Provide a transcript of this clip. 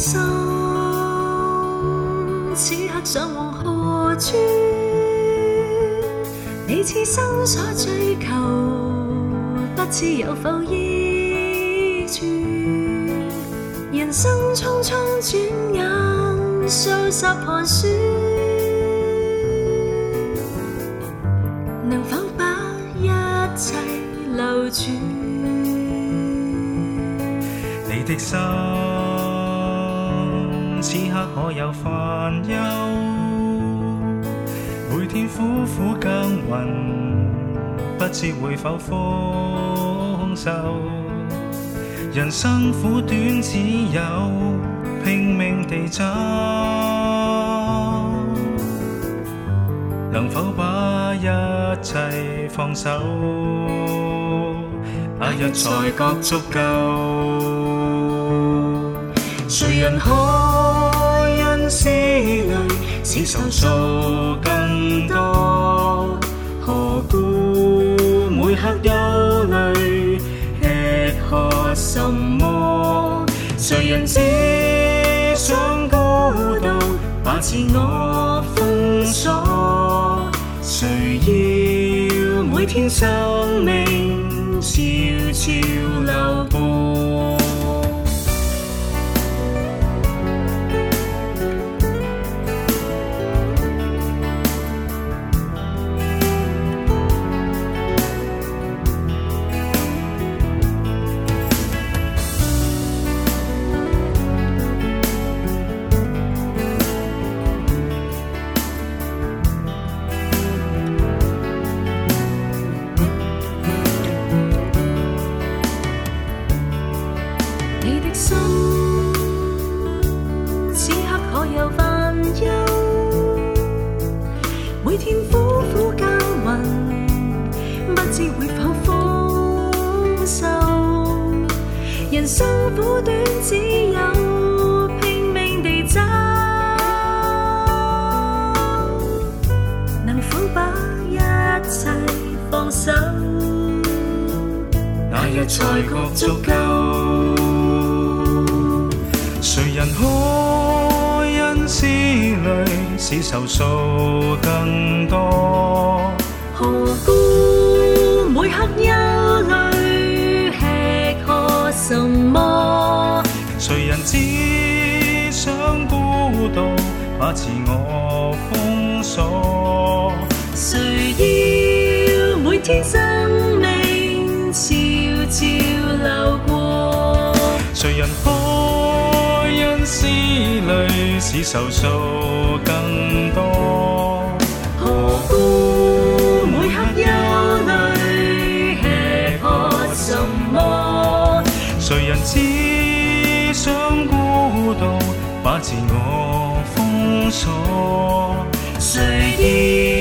心此刻上往何处？你此生所追求，不知有否依处？人生匆匆转眼数十寒暑，能否把一切留住？你的心。此刻可有烦忧？每天苦苦耕耘，不知会否丰收？人生苦短，只有拼命地走。能否把一切放手，那日才觉足够？谁人可？思虑使愁数更多，何故每刻忧虑？吃喝什么？谁人只想孤独，把自我封锁？谁要每天生命？我又烦忧，每天苦苦耕耘，不知会否丰收？人生苦短，只有拼命地争，能否把一切放手，那日才觉足够。谁人可？使愁数更多，何故每刻忧虑？吃喝什么？谁人只想孤独，把自我封锁？谁要每天生命悄悄流过？谁人？思虑使愁数更多，何故每刻忧虑？吃喝什么？谁人只想孤独，把自我封锁？谁？